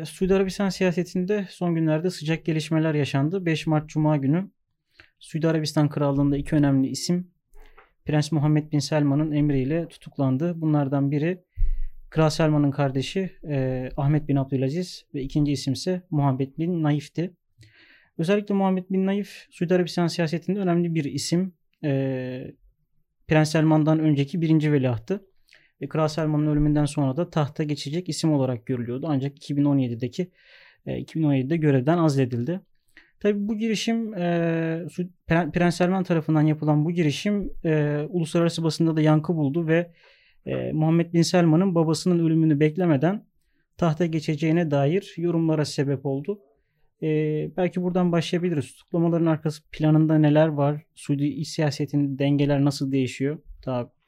e, Suudi Arabistan siyasetinde son günlerde sıcak gelişmeler yaşandı. 5 Mart Cuma günü Suudi Arabistan Krallığı'nda iki önemli isim Prens Muhammed Bin Selman'ın emriyle tutuklandı. Bunlardan biri Kral Selman'ın kardeşi e, Ahmet Bin Abdülaziz ve ikinci isim ise Muhammed Bin Naif'ti. Özellikle Muhammed Bin Naif Suudi Arabistan siyasetinde önemli bir isim. E, Prens Selman'dan önceki birinci veliahtı. Ve Kral Selman'ın ölümünden sonra da tahta geçecek isim olarak görülüyordu. Ancak 2017'deki e, 2017'de görevden azledildi. Tabii bu girişim e, Prens Selman tarafından yapılan bu girişim e, uluslararası basında da yankı buldu ve e, Muhammed Bin Selman'ın babasının ölümünü beklemeden tahta geçeceğine dair yorumlara sebep oldu. E, belki buradan başlayabiliriz. Tutuklamaların arkası planında neler var? Suudi siyasetin dengeler nasıl değişiyor? Tabii.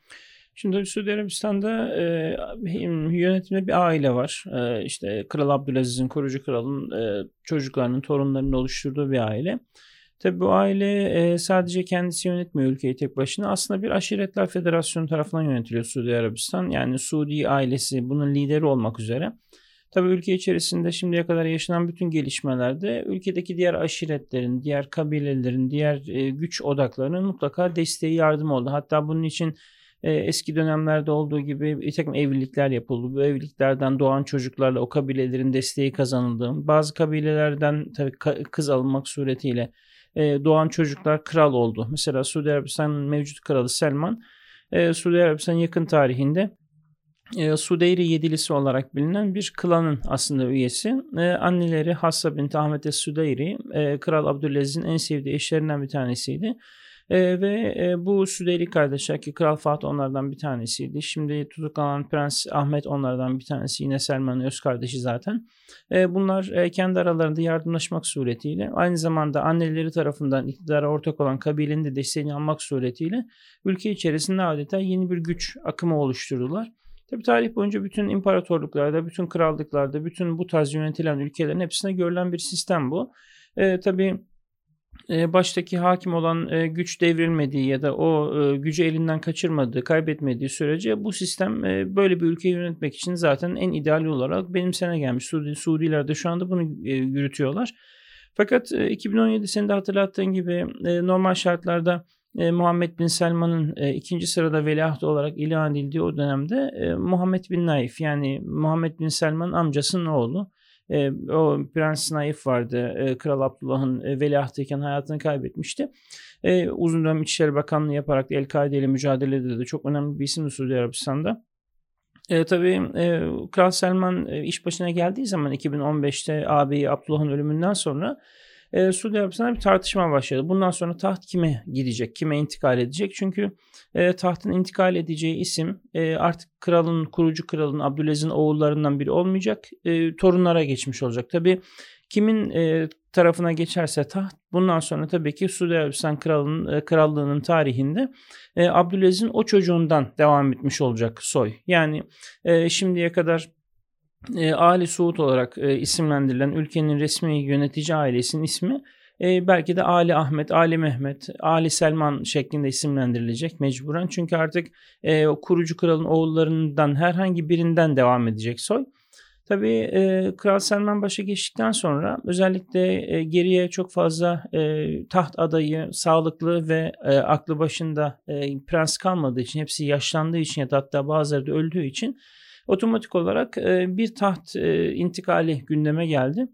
Şimdi Suudi Arabistan'da e, yönetimde bir aile var. E, işte Kral Abdülaziz'in, kurucu kralın e, çocuklarının, torunlarının oluşturduğu bir aile. Tabi bu aile e, sadece kendisi yönetmiyor ülkeyi tek başına. Aslında bir aşiretler federasyonu tarafından yönetiliyor Suudi Arabistan. Yani Suudi ailesi bunun lideri olmak üzere. Tabi ülke içerisinde şimdiye kadar yaşanan bütün gelişmelerde ülkedeki diğer aşiretlerin, diğer kabilelerin, diğer e, güç odaklarının mutlaka desteği yardım oldu. Hatta bunun için e, eski dönemlerde olduğu gibi bir takım evlilikler yapıldı. Bu evliliklerden doğan çocuklarla o kabilelerin desteği kazanıldı. Bazı kabilelerden tabii kız alınmak suretiyle e, doğan çocuklar kral oldu. Mesela Suudi Arabistan'ın mevcut kralı Selman e, Suudi Arabistan yakın tarihinde e, Sudeyri Yedilisi olarak bilinen bir klanın aslında üyesi. E, anneleri Hassa bint Ahmet Es-Sudeyri, e, Kral Abdülaziz'in en sevdiği eşlerinden bir tanesiydi. E, ve e, bu Südeyli kardeşler ki Kral Fatih onlardan bir tanesiydi. Şimdi tutuklanan Prens Ahmet onlardan bir tanesi. Yine Selman'ın öz kardeşi zaten. E, bunlar e, kendi aralarında yardımlaşmak suretiyle aynı zamanda anneleri tarafından iktidara ortak olan kabilenin de desteğini almak suretiyle ülke içerisinde adeta yeni bir güç akımı oluşturdular. Tabi tarih boyunca bütün imparatorluklarda, bütün krallıklarda, bütün bu tarz yönetilen ülkelerin hepsine görülen bir sistem bu. E, tabii baştaki hakim olan e, güç devrilmediği ya da o e, gücü elinden kaçırmadığı, kaybetmediği sürece bu sistem böyle bir ülkeyi yönetmek için zaten en ideal olarak benimsene gelmiş. Suudi, Suudiler de şu anda bunu yürütüyorlar. Fakat 2017 senin de hatırlattığın gibi normal şartlarda Muhammed Bin Selman'ın ikinci sırada veliaht olarak ilan edildiği o dönemde Muhammed Bin Naif yani Muhammed Bin Selman'ın amcasının oğlu e, o Prens Naif vardı. E, Kral Abdullah'ın e, veliahtıyken hayatını kaybetmişti. E, uzun dönem İçişleri Bakanlığı yaparak El-Kaide ile mücadelede de çok önemli bir isim Suudi Arabistan'da. E, tabii e, Kral Selman e, iş başına geldiği zaman 2015'te ağabeyi Abdullah'ın ölümünden sonra e, Suudi Arabistan'da bir tartışma başladı. Bundan sonra taht kime gidecek, kime intikal edecek? Çünkü e, tahtın intikal edeceği isim e, artık kralın, kurucu kralın Abdülaziz'in oğullarından biri olmayacak. E, torunlara geçmiş olacak. Tabi kimin e, tarafına geçerse taht bundan sonra tabii ki Suudi Arabistan kralının, e, krallığının tarihinde e, Abdülaziz'in o çocuğundan devam etmiş olacak soy. Yani e, şimdiye kadar e, Ali Suud olarak e, isimlendirilen ülkenin resmi yönetici ailesinin ismi e, belki de Ali Ahmet, Ali Mehmet, Ali Selman şeklinde isimlendirilecek mecburen. Çünkü artık e, kurucu kralın oğullarından herhangi birinden devam edecek soy. Tabii e, Kral Selman başa geçtikten sonra özellikle e, geriye çok fazla e, taht adayı, sağlıklı ve e, aklı başında e, prens kalmadığı için, hepsi yaşlandığı için ya da hatta bazıları da öldüğü için otomatik olarak e, bir taht e, intikali gündeme geldi.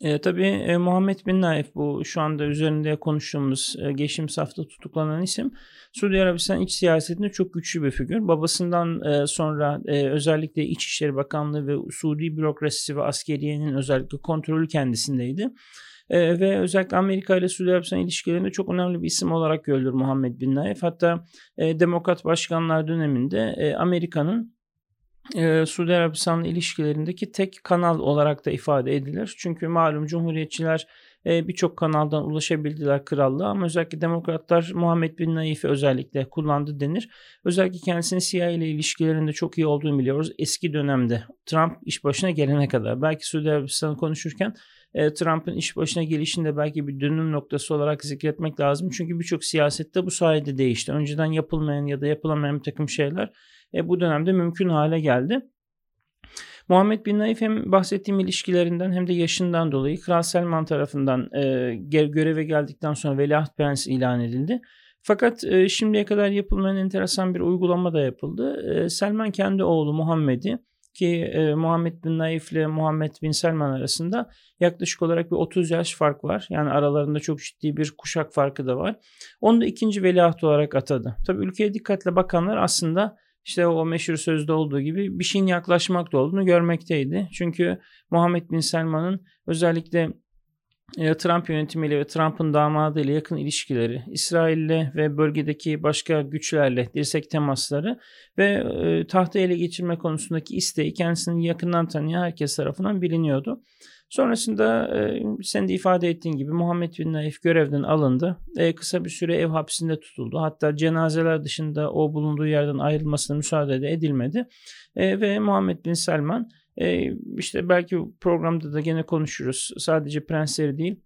E, tabii e, Muhammed Bin Naif bu şu anda üzerinde konuştuğumuz e, geçtiğimiz hafta tutuklanan isim Suudi Arabistan iç siyasetinde çok güçlü bir figür. Babasından e, sonra e, özellikle İçişleri Bakanlığı ve Suudi bürokrasisi ve askeriyenin özellikle kontrolü kendisindeydi. E, ve özellikle Amerika ile Suudi Arabistan ilişkilerinde çok önemli bir isim olarak görülür Muhammed Bin Naif. Hatta e, Demokrat başkanlar döneminde e, Amerika'nın e, Suudi Arabistan ilişkilerindeki tek kanal olarak da ifade edilir. Çünkü malum Cumhuriyetçiler e, birçok kanaldan ulaşabildiler krallığa ama özellikle demokratlar Muhammed Bin Naif'i özellikle kullandı denir. Özellikle kendisinin CIA ile ilişkilerinde çok iyi olduğunu biliyoruz. Eski dönemde Trump iş başına gelene kadar belki Suudi Arabistan'ı konuşurken e, Trump'ın iş başına gelişinde belki bir dönüm noktası olarak zikretmek lazım. Çünkü birçok siyasette bu sayede değişti. Önceden yapılmayan ya da yapılamayan bir takım şeyler e, bu dönemde mümkün hale geldi. Muhammed Bin Naif hem bahsettiğim ilişkilerinden hem de yaşından dolayı Kral Selman tarafından e, göreve geldikten sonra Veliaht Prens ilan edildi. Fakat e, şimdiye kadar yapılmayan enteresan bir uygulama da yapıldı. E, Selman kendi oğlu Muhammed'i ki e, Muhammed bin Naif ile Muhammed bin Selman arasında yaklaşık olarak bir 30 yaş fark var. Yani aralarında çok ciddi bir kuşak farkı da var. Onu da ikinci veliaht olarak atadı. Tabi ülkeye dikkatle bakanlar aslında işte o meşhur sözde olduğu gibi bir şeyin yaklaşmakta olduğunu görmekteydi. Çünkü Muhammed Bin Selman'ın özellikle e, Trump yönetimiyle ve Trump'ın damadı ile yakın ilişkileri, İsrail'le ve bölgedeki başka güçlerle dirsek temasları ve e, tahtı ele geçirme konusundaki isteği kendisini yakından tanıyan herkes tarafından biliniyordu. Sonrasında e, sen de ifade ettiğin gibi Muhammed bin Naif görevden alındı. E, kısa bir süre ev hapsinde tutuldu. Hatta cenazeler dışında o bulunduğu yerden ayrılmasına müsaade de edilmedi. E, ve Muhammed bin Selman e, işte belki programda da gene konuşuruz. Sadece prensleri değil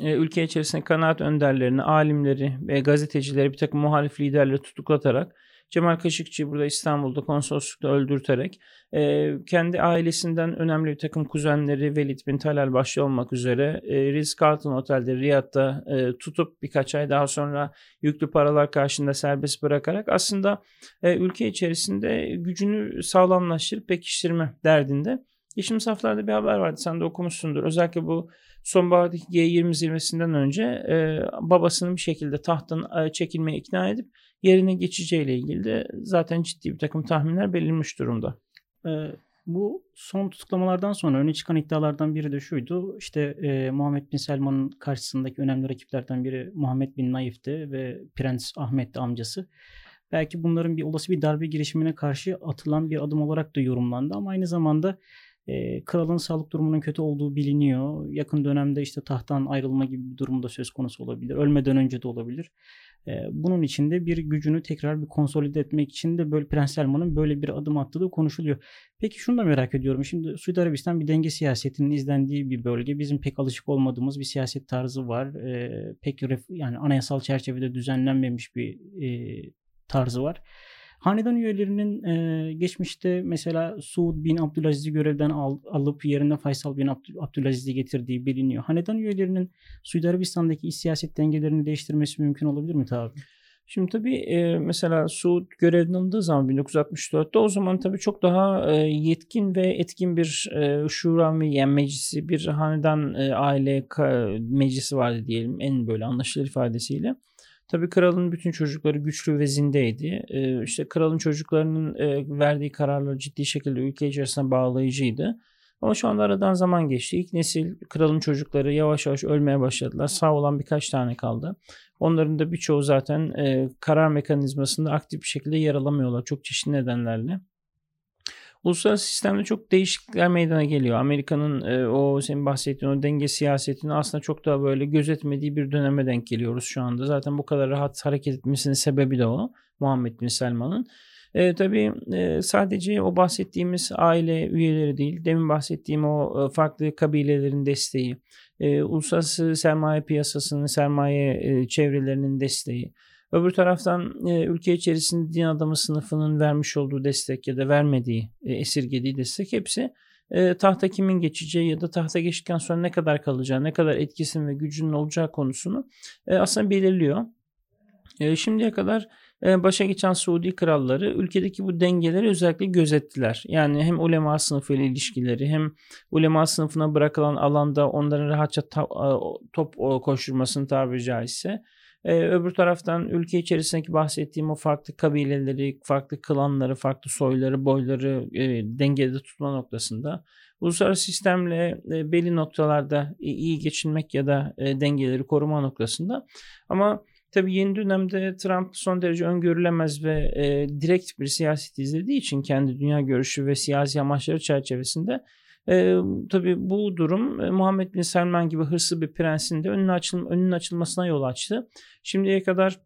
e, ülke içerisinde kanaat önderlerini, alimleri ve gazetecileri bir takım muhalif liderleri tutuklatarak Cemal Kaşıkçı'yı burada İstanbul'da konsoloslukta öldürterek e, kendi ailesinden önemli bir takım kuzenleri Velid bin Talal başta olmak üzere e, Ritz-Carlton Otel'de Riyad'da e, tutup birkaç ay daha sonra yüklü paralar karşında serbest bırakarak aslında e, ülke içerisinde gücünü sağlamlaştırıp pekiştirme derdinde. Geçtiğimiz haftalarda bir haber vardı sen de okumuşsundur. Özellikle bu sonbahardaki G20 zirvesinden önce e, babasının bir şekilde tahttan e, çekilmeye ikna edip yerine geçeceğiyle ilgili de zaten ciddi bir takım tahminler belirmiş durumda. Ee, bu son tutuklamalardan sonra öne çıkan iddialardan biri de şuydu. İşte e, Muhammed Bin Selman'ın karşısındaki önemli rakiplerden biri Muhammed Bin Naif'ti ve Prens Ahmet amcası. Belki bunların bir olası bir darbe girişimine karşı atılan bir adım olarak da yorumlandı ama aynı zamanda e, kralın sağlık durumunun kötü olduğu biliniyor. Yakın dönemde işte tahttan ayrılma gibi bir durum da söz konusu olabilir. Ölmeden önce de olabilir. E, bunun için de bir gücünü tekrar bir konsolide etmek için de böyle Prens Selman'ın böyle bir adım attığı da konuşuluyor. Peki şunu da merak ediyorum. Şimdi Suudi Arabistan bir denge siyasetinin izlendiği bir bölge. Bizim pek alışık olmadığımız bir siyaset tarzı var. E, pek yani anayasal çerçevede düzenlenmemiş bir e, tarzı var. Hanedan üyelerinin e, geçmişte mesela Suud bin Abdülaziz'i görevden al, alıp yerine Faysal bin Abdül, Abdülaziz'i getirdiği biliniyor. Hanedan üyelerinin Suudi Arabistan'daki iç siyaset dengelerini değiştirmesi mümkün olabilir mi tabi? Şimdi tabii e, mesela Suud görevden alındığı zaman 1964'te o zaman tabii çok daha e, yetkin ve etkin bir e, şura yani meclisi bir hanedan e, aile ka, meclisi vardı diyelim en böyle anlaşılır ifadesiyle. Tabii kralın bütün çocukları güçlü ve zindeydi. Ee, işte kralın çocuklarının e, verdiği kararlar ciddi şekilde ülke içerisinde bağlayıcıydı. Ama şu anda aradan zaman geçti. İlk nesil kralın çocukları yavaş yavaş ölmeye başladılar. Sağ olan birkaç tane kaldı. Onların da birçoğu zaten e, karar mekanizmasında aktif bir şekilde yer alamıyorlar. Çok çeşitli nedenlerle. Uluslararası sistemde çok değişiklikler meydana geliyor. Amerika'nın e, o senin bahsettiğin o denge siyasetini aslında çok daha böyle gözetmediği bir döneme denk geliyoruz şu anda. Zaten bu kadar rahat hareket etmesinin sebebi de o. Muhammed Bin Selman'ın. E, tabii e, sadece o bahsettiğimiz aile üyeleri değil, demin bahsettiğim o e, farklı kabilelerin desteği, e, uluslararası sermaye piyasasının, sermaye e, çevrelerinin desteği, Öbür taraftan e, ülke içerisinde din adamı sınıfının vermiş olduğu destek ya da vermediği, e, esirgediği destek hepsi e, tahta kimin geçeceği ya da tahta geçtikten sonra ne kadar kalacağı, ne kadar etkisinin ve gücünün olacağı konusunu e, aslında belirliyor. E, şimdiye kadar e, başa geçen Suudi kralları ülkedeki bu dengeleri özellikle gözettiler. Yani hem ulema sınıfı ile ilişkileri hem ulema sınıfına bırakılan alanda onların rahatça top koşturmasını tabiri caizse ee, öbür taraftan ülke içerisindeki bahsettiğim o farklı kabileleri, farklı klanları, farklı soyları, boyları e, dengede tutma noktasında uluslararası sistemle e, belli noktalarda iyi geçinmek ya da e, dengeleri koruma noktasında. Ama Tabii yeni dönemde Trump son derece öngörülemez ve e, direkt bir siyaset izlediği için kendi dünya görüşü ve siyasi amaçları çerçevesinde e, tabii bu durum Muhammed Bin Selman gibi hırslı bir prensin de önünün, açıl önünün açılmasına yol açtı. Şimdiye kadar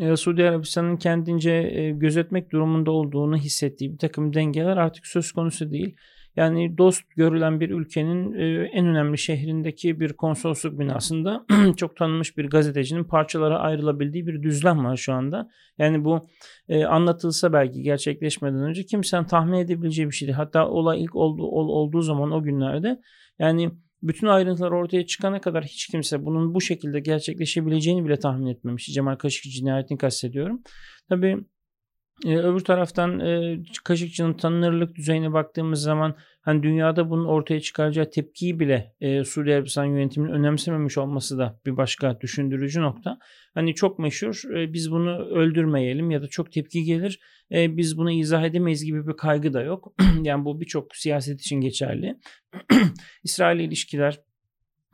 e, Suudi Arabistan'ın kendince e, gözetmek durumunda olduğunu hissettiği bir takım dengeler artık söz konusu değil. Yani dost görülen bir ülkenin e, en önemli şehrindeki bir konsolosluk binasında çok tanınmış bir gazetecinin parçalara ayrılabildiği bir düzlem var şu anda. Yani bu e, anlatılsa belki gerçekleşmeden önce kimsenin tahmin edebileceği bir şeydi. Hatta olay ilk oldu, ol, olduğu zaman o günlerde yani bütün ayrıntılar ortaya çıkana kadar hiç kimse bunun bu şekilde gerçekleşebileceğini bile tahmin etmemiş. Cemal Kaşıkçı cinayetini kastediyorum. Tabii e, öbür taraftan e, Kaşıkçı'nın tanınırlık düzeyine baktığımız zaman hani dünyada bunun ortaya çıkaracağı tepkiyi bile e, Suudi Arabistan yönetiminin önemsememiş olması da bir başka düşündürücü nokta. Hani çok meşhur e, biz bunu öldürmeyelim ya da çok tepki gelir e, biz bunu izah edemeyiz gibi bir kaygı da yok. yani bu birçok siyaset için geçerli. İsrail ilişkiler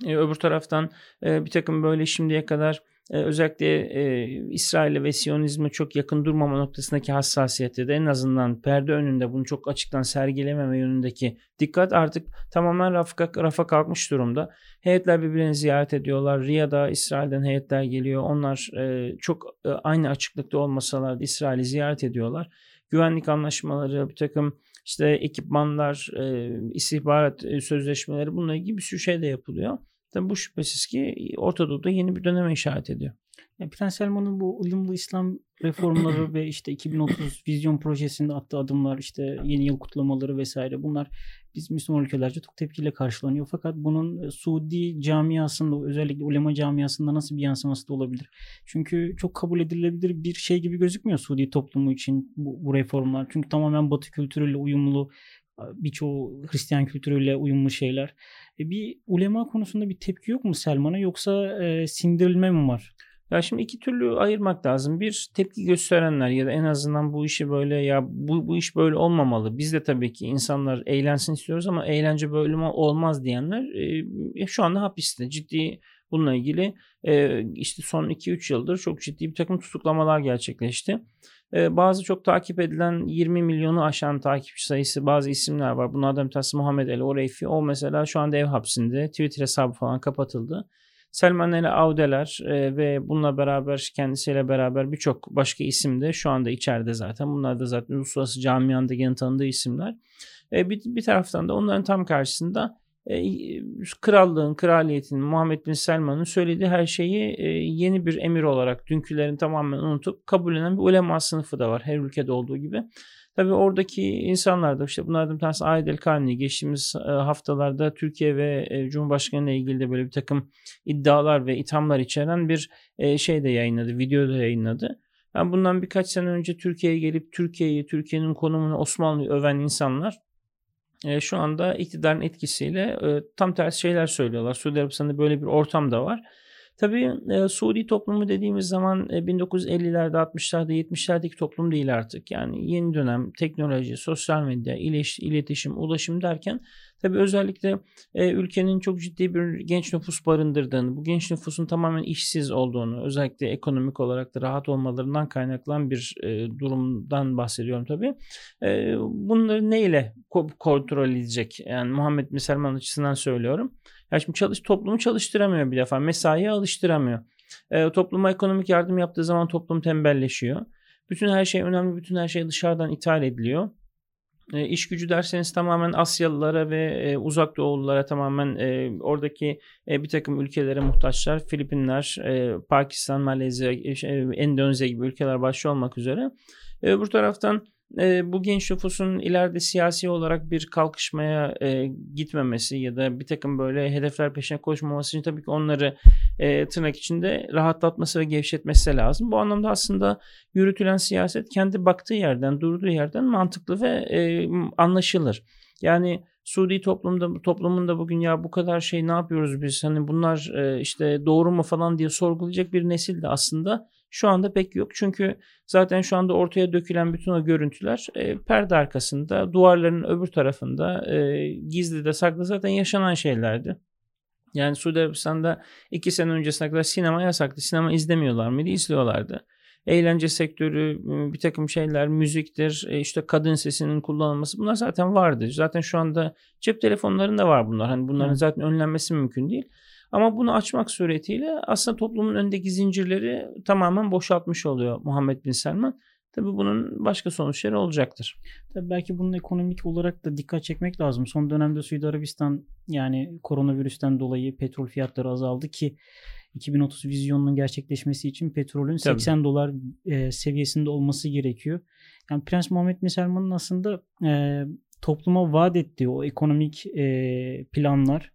e, öbür taraftan e, bir takım böyle şimdiye kadar e, özellikle e, İsrail'e ve Siyonizme çok yakın durmama noktasındaki hassasiyette de en azından perde önünde bunu çok açıktan sergilememe yönündeki dikkat artık tamamen rafa, rafa kalkmış durumda. Heyetler birbirini ziyaret ediyorlar. Riyad'a İsrail'den heyetler geliyor. Onlar e, çok e, aynı açıklıkta olmasalar da İsrail'i ziyaret ediyorlar. Güvenlik anlaşmaları, bir takım işte ekipmanlar, e, istihbarat e, sözleşmeleri bununla ilgili bir sürü şey de yapılıyor. Tabi bu şüphesiz ki Orta Doğu'da yeni bir döneme işaret ediyor. Yani Prens Selman'ın bu uyumlu İslam reformları ve işte 2030 vizyon projesinde attığı adımlar işte yeni yıl kutlamaları vesaire bunlar biz Müslüman ülkelerce çok tepkiyle karşılanıyor. Fakat bunun Suudi camiasında özellikle ulema camiasında nasıl bir yansıması da olabilir? Çünkü çok kabul edilebilir bir şey gibi gözükmüyor Suudi toplumu için bu, bu reformlar. Çünkü tamamen batı kültürüyle uyumlu birçoğu Hristiyan kültürüyle uyumlu şeyler. E bir ulema konusunda bir tepki yok mu Selman'a yoksa e, sindirilme mi var? Ya şimdi iki türlü ayırmak lazım. Bir tepki gösterenler ya da en azından bu işi böyle ya bu, bu iş böyle olmamalı. Biz de tabii ki insanlar eğlensin istiyoruz ama eğlence böyle olmaz diyenler e, şu anda hapiste. Ciddi bununla ilgili e, işte son 2-3 yıldır çok ciddi bir takım tutuklamalar gerçekleşti. E, bazı çok takip edilen 20 milyonu aşan takipçi sayısı bazı isimler var. Bunlardan bir tanesi Muhammed El Oreyfi. O mesela şu anda ev hapsinde. Twitter hesabı falan kapatıldı. Selman El Audeler e, ve bununla beraber kendisiyle beraber birçok başka isim de şu anda içeride zaten. Bunlar da zaten uluslararası camianda gene tanıdığı isimler. E, bir, bir taraftan da onların tam karşısında krallığın, kraliyetin, Muhammed Bin Selman'ın söylediği her şeyi e, yeni bir emir olarak dünkülerin tamamen unutup kabullenen bir ulema sınıfı da var her ülkede olduğu gibi. Tabi oradaki insanlar da işte bunlardan bir tanesi Ayet El Karni geçtiğimiz e, haftalarda Türkiye ve e, Cumhurbaşkanı ile ilgili de böyle bir takım iddialar ve ithamlar içeren bir e, şey de yayınladı, video da yayınladı. Yani bundan birkaç sene önce Türkiye'ye gelip Türkiye'yi, Türkiye'nin konumunu Osmanlı'yı öven insanlar e, şu anda iktidarın etkisiyle e, tam tersi şeyler söylüyorlar. Suudi Arabistan'da böyle bir ortam da var. Tabii e, Suudi toplumu dediğimiz zaman e, 1950'lerde, 60'larda, 70'lerdeki toplum değil artık. Yani yeni dönem teknoloji, sosyal medya, iletişim, ulaşım derken tabii özellikle e, ülkenin çok ciddi bir genç nüfus barındırdığını, bu genç nüfusun tamamen işsiz olduğunu, özellikle ekonomik olarak da rahat olmalarından kaynaklanan bir e, durumdan bahsediyorum tabii. E, bunları neyle kontrol edecek? Yani Muhammed Müselman açısından söylüyorum. Ya şimdi çalış, toplumu çalıştıramıyor bir defa. Mesaiye alıştıramıyor. E, topluma ekonomik yardım yaptığı zaman toplum tembelleşiyor. Bütün her şey önemli, bütün her şey dışarıdan ithal ediliyor. E, iş gücü derseniz tamamen Asyalılara ve e, uzak doğululara tamamen e, oradaki e, bir takım ülkelere muhtaçlar. Filipinler, e, Pakistan, Malezya, e, Endonezya gibi ülkeler başta olmak üzere. E, bu taraftan e, bu genç nüfusun ileride siyasi olarak bir kalkışmaya e, gitmemesi ya da bir takım böyle hedefler peşine koşmaması için tabii ki onları e, tırnak içinde rahatlatması ve gevşetmesi lazım. Bu anlamda aslında yürütülen siyaset kendi baktığı yerden, durduğu yerden mantıklı ve e, anlaşılır. Yani Suudi toplumda toplumunda bugün ya bu kadar şey ne yapıyoruz biz hani bunlar e, işte doğru mu falan diye sorgulayacak bir nesil de aslında şu anda pek yok. Çünkü zaten şu anda ortaya dökülen bütün o görüntüler e, perde arkasında, duvarların öbür tarafında e, gizli de saklı zaten yaşanan şeylerdi. Yani Suudi Arabistan'da iki sene öncesine kadar sinema yasaktı. Sinema izlemiyorlar mıydı? İzliyorlardı. Eğlence sektörü, bir takım şeyler, müziktir, e, işte kadın sesinin kullanılması bunlar zaten vardı. Zaten şu anda cep telefonlarında var bunlar. Hani bunların zaten önlenmesi mümkün değil. Ama bunu açmak suretiyle aslında toplumun önündeki zincirleri tamamen boşaltmış oluyor Muhammed Bin Selman. Tabii bunun başka sonuçları olacaktır. Tabii belki bunun ekonomik olarak da dikkat çekmek lazım. Son dönemde Suudi Arabistan yani koronavirüsten dolayı petrol fiyatları azaldı ki 2030 vizyonunun gerçekleşmesi için petrolün Tabii. 80 dolar e, seviyesinde olması gerekiyor. Yani Prens Muhammed Bin Selman'ın aslında e, topluma vaat ettiği o ekonomik e, planlar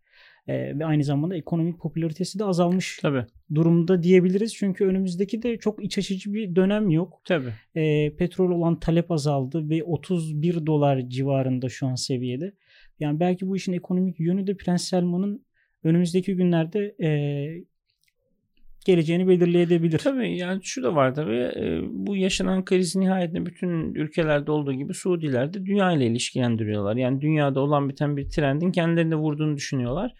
e, ve aynı zamanda ekonomik popülaritesi de azalmış Tabii. durumda diyebiliriz. Çünkü önümüzdeki de çok iç açıcı bir dönem yok. Tabii. E, petrol olan talep azaldı ve 31 dolar civarında şu an seviyede. Yani belki bu işin ekonomik yönü de Prens Selman'ın önümüzdeki günlerde e, geleceğini belirleyebilir. Tabii yani şu da var tabii e, bu yaşanan kriz nihayetinde bütün ülkelerde olduğu gibi Suudiler de dünya ile ilişkilendiriyorlar. Yani dünyada olan biten bir trendin kendilerine vurduğunu düşünüyorlar.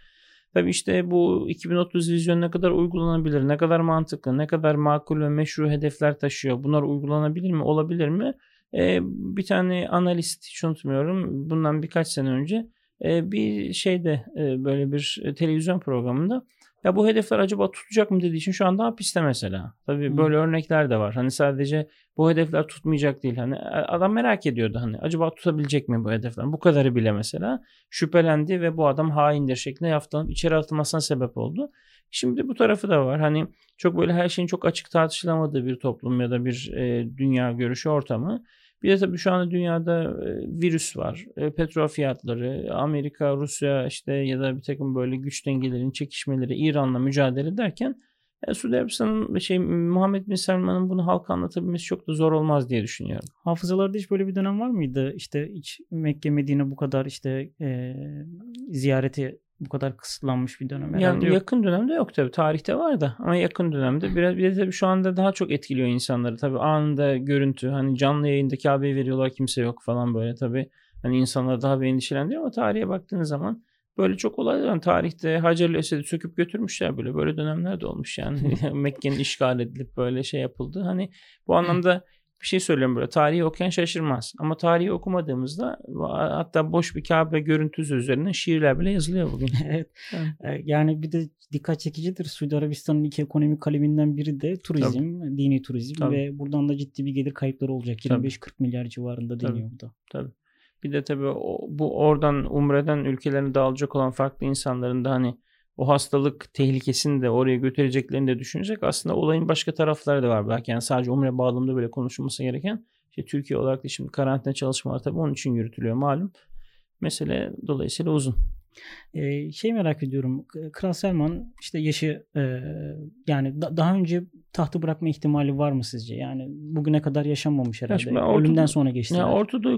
Tabii işte bu 2030 vizyonu ne kadar uygulanabilir, ne kadar mantıklı, ne kadar makul ve meşru hedefler taşıyor. Bunlar uygulanabilir mi, olabilir mi? Ee, bir tane analist hiç unutmuyorum bundan birkaç sene önce e, bir şeyde e, böyle bir televizyon programında ya bu hedefler acaba tutacak mı dediği için şu anda hapiste mesela. Tabii hmm. böyle örnekler de var. Hani sadece bu hedefler tutmayacak değil. Hani adam merak ediyordu hani acaba tutabilecek mi bu hedefler? Bu kadarı bile mesela şüphelendi ve bu adam haindir şeklinde yaftalanıp içeri atılmasına sebep oldu. Şimdi bu tarafı da var. Hani çok böyle her şeyin çok açık tartışılamadığı bir toplum ya da bir e, dünya görüşü ortamı. Bir de tabii şu anda dünyada e, virüs var. E, petrol fiyatları, Amerika, Rusya işte ya da bir takım böyle güç dengelerin çekişmeleri, İran'la mücadele derken e, Suudi Arabistan'ın şey Muhammed Bin Selman'ın bunu halka anlatabilmesi çok da zor olmaz diye düşünüyorum. Hafızalarda hiç böyle bir dönem var mıydı? İşte hiç Mekke Medine bu kadar işte e, ziyareti bu kadar kısıtlanmış bir dönem yani yok. yakın dönemde yok tabii tarihte var da ama yakın dönemde biraz bir de tabii şu anda daha çok etkiliyor insanları. Tabii anında görüntü hani canlı yayında Kabe'yi veriyorlar kimse yok falan böyle. Tabii hani insanları daha bir endişelendiriyor ama tarihe baktığınız zaman böyle çok olaylar yani tarihte Hacer Esed'i söküp götürmüşler böyle. Böyle dönemler de olmuş yani. Mekke'nin işgal edilip böyle şey yapıldı. Hani bu anlamda bir şey söylüyorum böyle tarihi okuyan şaşırmaz. Ama tarihi okumadığımızda hatta boş bir Kabe görüntüsü üzerine şiirler bile yazılıyor bugün. evet. evet. Yani bir de dikkat çekicidir. Suudi Arabistan'ın iki ekonomik kaleminden biri de turizm, Tabii. dini turizm Tabii. ve buradan da ciddi bir gelir kayıpları olacak. 25-40 milyar civarında deniyor bu da. Tabii. Bir de tabii bu oradan umreden ülkelerine dağılacak olan farklı insanların da hani o hastalık tehlikesini de oraya götüreceklerini de düşünecek. Aslında olayın başka tarafları da var belki. Yani sadece umre bağlamında böyle konuşulması gereken. İşte Türkiye olarak da şimdi karantina çalışmaları tabii onun için yürütülüyor malum. Mesele dolayısıyla uzun. Şey merak ediyorum. Kral Selman işte yaşı e, yani da, daha önce tahtı bırakma ihtimali var mı sizce? Yani bugüne kadar yaşanmamış herhalde. Ya Ölümden Orta, sonra geçti. Ya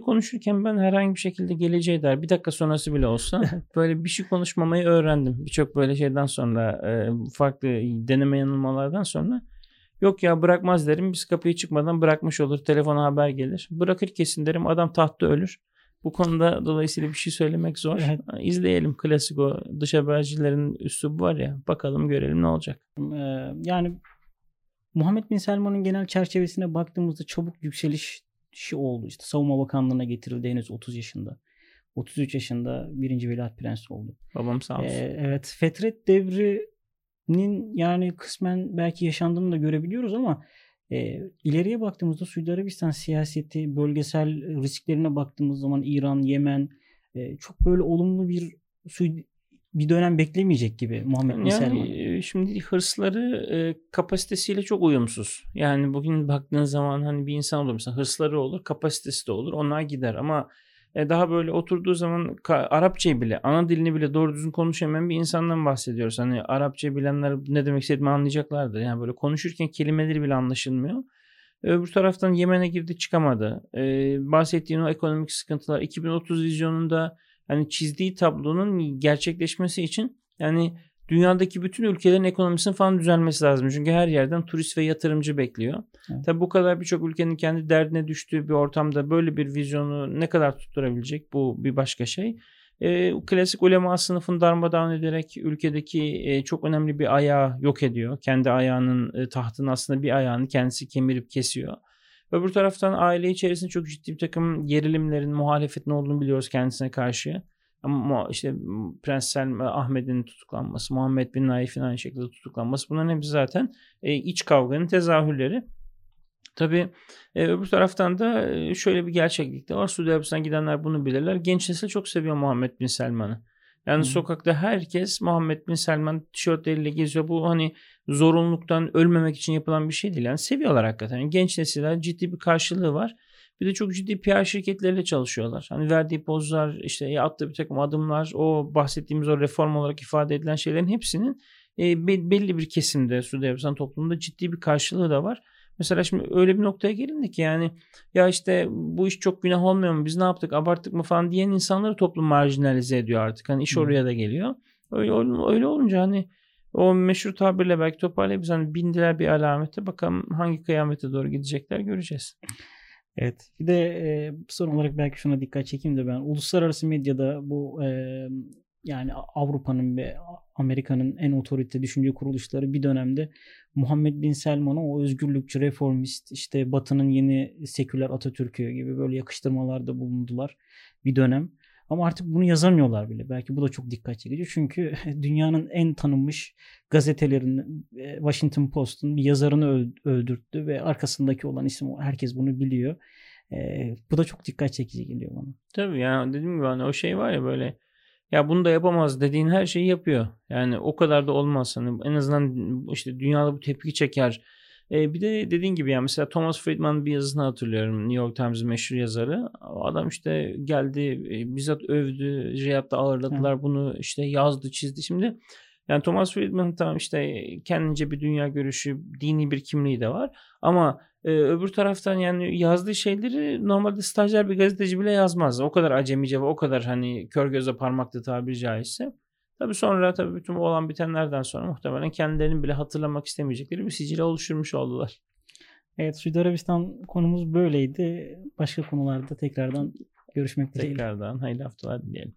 konuşurken ben herhangi bir şekilde geleceği der. Bir dakika sonrası bile olsa böyle bir şey konuşmamayı öğrendim. Birçok böyle şeyden sonra e, farklı deneme yanılmalardan sonra Yok ya bırakmaz derim. Biz kapıyı çıkmadan bırakmış olur. Telefona haber gelir. Bırakır kesin derim. Adam tahtta ölür. Bu konuda dolayısıyla bir şey söylemek zor. Evet. İzleyelim klasik o dış habercilerin üslubu var ya. Bakalım görelim ne olacak. Ee, yani Muhammed Bin Selman'ın genel çerçevesine baktığımızda çabuk yükseliş şey oldu. İşte Savunma Bakanlığı'na getirildi henüz 30 yaşında. 33 yaşında birinci Veliaht Prens oldu. Babam sağ olsun. Ee, evet Fetret devrinin yani kısmen belki yaşandığını da görebiliyoruz ama e, ileriye baktığımızda Suudi Arabistan siyaseti, bölgesel risklerine baktığımız zaman İran, Yemen e, çok böyle olumlu bir Suudi bir dönem beklemeyecek gibi Muhammed yani, Şimdi hırsları e, kapasitesiyle çok uyumsuz. Yani bugün baktığın zaman hani bir insan olur mesela hırsları olur, kapasitesi de olur. Onlar gider ama e, daha böyle oturduğu zaman Arapçayı bile, ana dilini bile doğru düzgün konuşamayan bir insandan bahsediyoruz. Hani Arapça bilenler ne demek istediğimi anlayacaklardır. Yani böyle konuşurken kelimeleri bile anlaşılmıyor. Öbür taraftan Yemen'e girdi çıkamadı. Ee, bahsettiğin o ekonomik sıkıntılar 2030 vizyonunda hani çizdiği tablonun gerçekleşmesi için yani dünyadaki bütün ülkelerin ekonomisinin falan düzelmesi lazım. Çünkü her yerden turist ve yatırımcı bekliyor. Evet. Tabi bu kadar birçok ülkenin kendi derdine düştüğü bir ortamda böyle bir vizyonu ne kadar tutturabilecek bu bir başka şey. E, klasik ulema sınıfını darmadağın ederek ülkedeki e, çok önemli bir ayağı yok ediyor. Kendi ayağının e, tahtın aslında bir ayağını kendisi kemirip kesiyor. Öbür taraftan aile içerisinde çok ciddi bir takım gerilimlerin, muhalefetin olduğunu biliyoruz kendisine karşı. Ama işte Prens Selma Ahmet'in tutuklanması, Muhammed bin Naif'in aynı şekilde tutuklanması bunların hepsi zaten e, iç kavganın tezahürleri. Tabii e, öbür taraftan da e, şöyle bir gerçeklik de var. Suudi Arabistan'a gidenler bunu bilirler. Genç nesil çok seviyor Muhammed Bin Selman'ı. Yani hmm. sokakta herkes Muhammed Bin Selman tişörtleriyle geziyor. Bu hani zorunluluktan ölmemek için yapılan bir şey değil. Yani seviyorlar hakikaten. Yani genç nesiller ciddi bir karşılığı var. Bir de çok ciddi PR şirketleriyle çalışıyorlar. Hani verdiği pozlar, işte attığı bir takım adımlar, o bahsettiğimiz o reform olarak ifade edilen şeylerin hepsinin e, belli bir kesimde Suudi Arabistan toplumunda ciddi bir karşılığı da var. Mesela şimdi öyle bir noktaya gelindi ki yani ya işte bu iş çok günah olmuyor mu biz ne yaptık abarttık mı falan diyen insanları toplum marjinalize ediyor artık. Hani iş oraya da geliyor. Öyle, öyle olunca hani o meşhur tabirle belki toparlayıp hani bindiler bir alamete bakalım hangi kıyamete doğru gidecekler göreceğiz. Evet. Bir de e, son olarak belki şuna dikkat çekeyim de ben uluslararası medyada bu e, yani Avrupa'nın ve Amerika'nın en otorite düşünce kuruluşları bir dönemde Muhammed Bin Selman'a o özgürlükçü, reformist, işte Batı'nın yeni seküler Atatürk'ü gibi böyle yakıştırmalarda bulundular bir dönem. Ama artık bunu yazamıyorlar bile. Belki bu da çok dikkat çekici. Çünkü dünyanın en tanınmış gazetelerinin e, Washington Post'un bir yazarını öldürttü ve arkasındaki olan isim herkes bunu biliyor. Ee, bu da çok dikkat çekici geliyor bana. Tabii yani dediğim gibi hani o şey var ya böyle ya bunu da yapamaz dediğin her şeyi yapıyor. Yani o kadar da olmaz. Hani en azından işte dünyada bu tepki çeker. Ee, bir de dediğin gibi yani mesela Thomas Friedman bir yazısını hatırlıyorum. New York Times'ın meşhur yazarı. O adam işte geldi e, bizzat övdü. Riyad'da ağırladılar Hı. bunu işte yazdı çizdi. Şimdi yani Thomas Friedman tamam işte kendince bir dünya görüşü, dini bir kimliği de var. Ama e, öbür taraftan yani yazdığı şeyleri normalde stajyer bir gazeteci bile yazmaz. O kadar acemice ve o kadar hani kör göze parmaklı tabiri caizse. Tabii sonra tabii bütün olan bitenlerden sonra muhtemelen kendilerinin bile hatırlamak istemeyecekleri bir sicile oluşturmuş oldular. Evet Suudi Arabistan konumuz böyleydi. Başka konularda tekrardan görüşmek dileğiyle. Tekrardan hayırlı haftalar dileyelim.